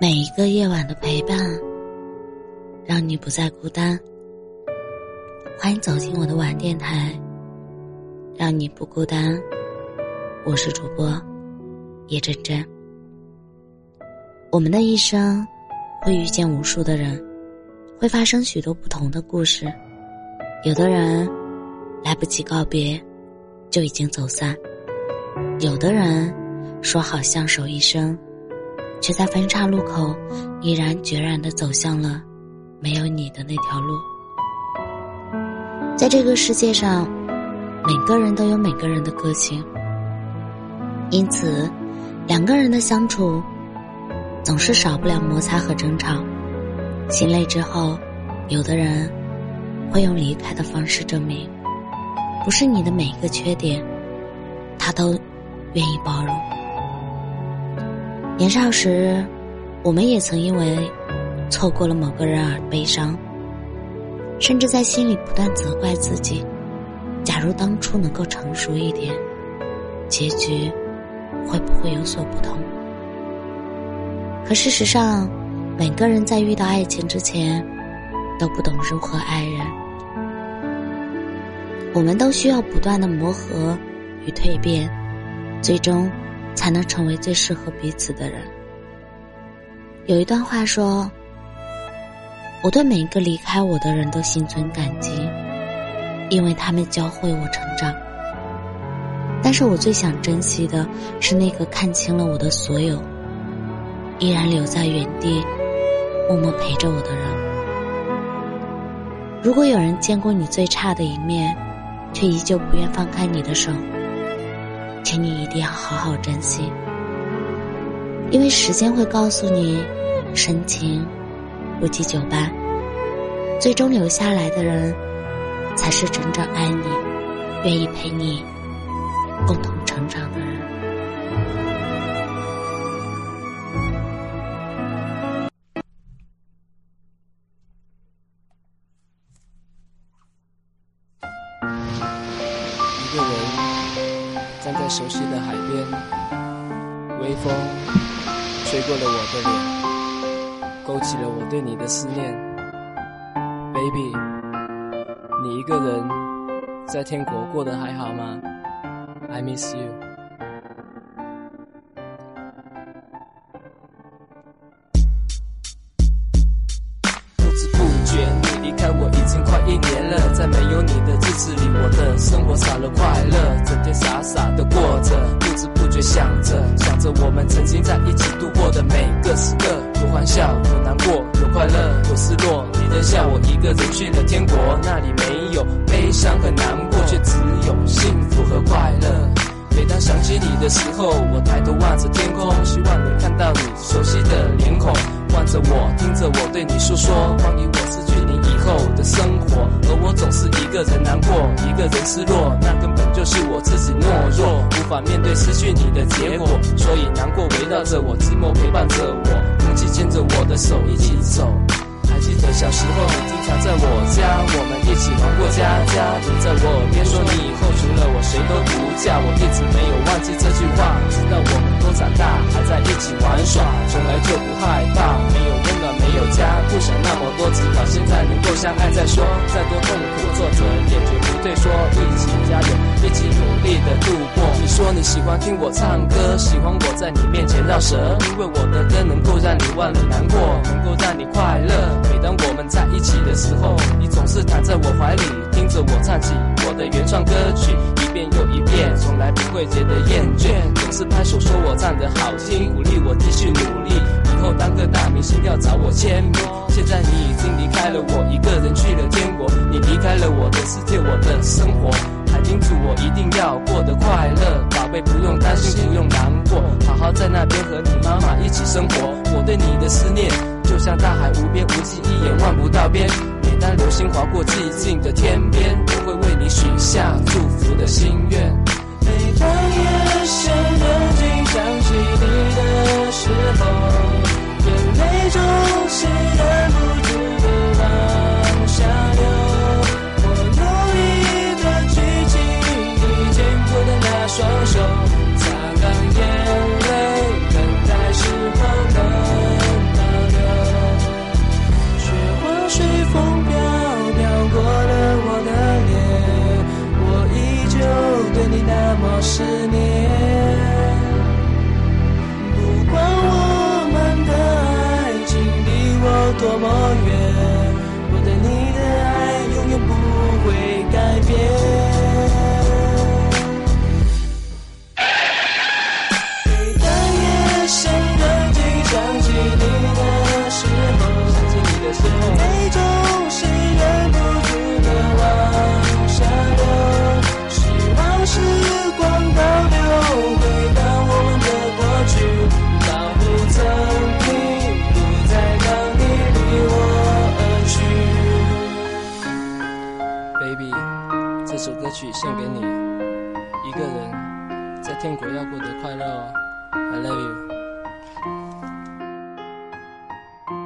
每一个夜晚的陪伴，让你不再孤单。欢迎走进我的晚电台，让你不孤单。我是主播叶真真。我们的一生会遇见无数的人，会发生许多不同的故事。有的人来不及告别，就已经走散；有的人说好相守一生，却在分岔路口毅然决然的走向了没有你的那条路。在这个世界上，每个人都有每个人的个性，因此，两个人的相处。总是少不了摩擦和争吵，心累之后，有的人会用离开的方式证明，不是你的每一个缺点，他都愿意包容。年少时，我们也曾因为错过了某个人而悲伤，甚至在心里不断责怪自己：假如当初能够成熟一点，结局会不会有所不同？可事实上，每个人在遇到爱情之前，都不懂如何爱人。我们都需要不断的磨合与蜕变，最终才能成为最适合彼此的人。有一段话说：“我对每一个离开我的人都心存感激，因为他们教会我成长。但是我最想珍惜的是那个看清了我的所有。”依然留在原地，默默陪着我的人。如果有人见过你最差的一面，却依旧不愿放开你的手，请你一定要好好珍惜，因为时间会告诉你，深情不及久伴，最终留下来的人，才是真正爱你、愿意陪你共同成长的人。一个人在熟悉的海边，微风吹过了我的脸，勾起了我对你的思念。Baby，你一个人在天国过得还好吗？I miss you。有你的日子里，我的生活少了快乐，整天傻傻的过着，不知不觉想着想着我们曾经在一起度过的每个时刻，有欢笑，有难过，有快乐，有失落。你的笑，我一个人去了天国，那里没有悲伤和难过，却只有幸福和快乐。每当想起你的时候，我抬头望着天空，希望能看到你熟悉的脸孔，望着我，听着我对你诉说关于我失去你以后的生活，而我总是一个人难过，一个人失落，那根本就是我自己懦弱，无法面对失去你的结果，所以难过围绕着我，寂寞陪伴着我，空气牵着我的手一起走。还记得小时候，你经常在我，喜欢过家家。你在我耳边说，你以后除了我谁都不嫁。我一直没有忘记这句话，直到我们都长大，还在一起玩耍，从来就不害怕。相爱再说。再多痛苦挫折，也绝不退缩，一起加油，一起努力的度过。你说你喜欢听我唱歌，喜欢我在你面前绕舌，因为我的歌能够让你忘了难过，能够让你快乐。每当我们在一起的时候，你总是躺在我怀里，听着我唱起我的原创歌曲，一遍又一遍，从来不会觉得厌倦，总是拍手说我唱得好听，鼓励我继续努力，后当个大明星要找我签名。现在你已经离开了我，一个人去了天国，你离开了我的世界，我的生活，还叮嘱我一定要过得快乐，宝贝不用担心，不用难过，好好在那边和你妈妈一起生活。我对你的思念。就像大海无边无际，一眼望不到边。每当流星划过寂静的天边，都会为你许下祝福的心愿。每当夜深人静多么远，我对你的爱永远不会改变。Baby，这首歌曲献给你，一个人在天国要过得快乐哦，I love you。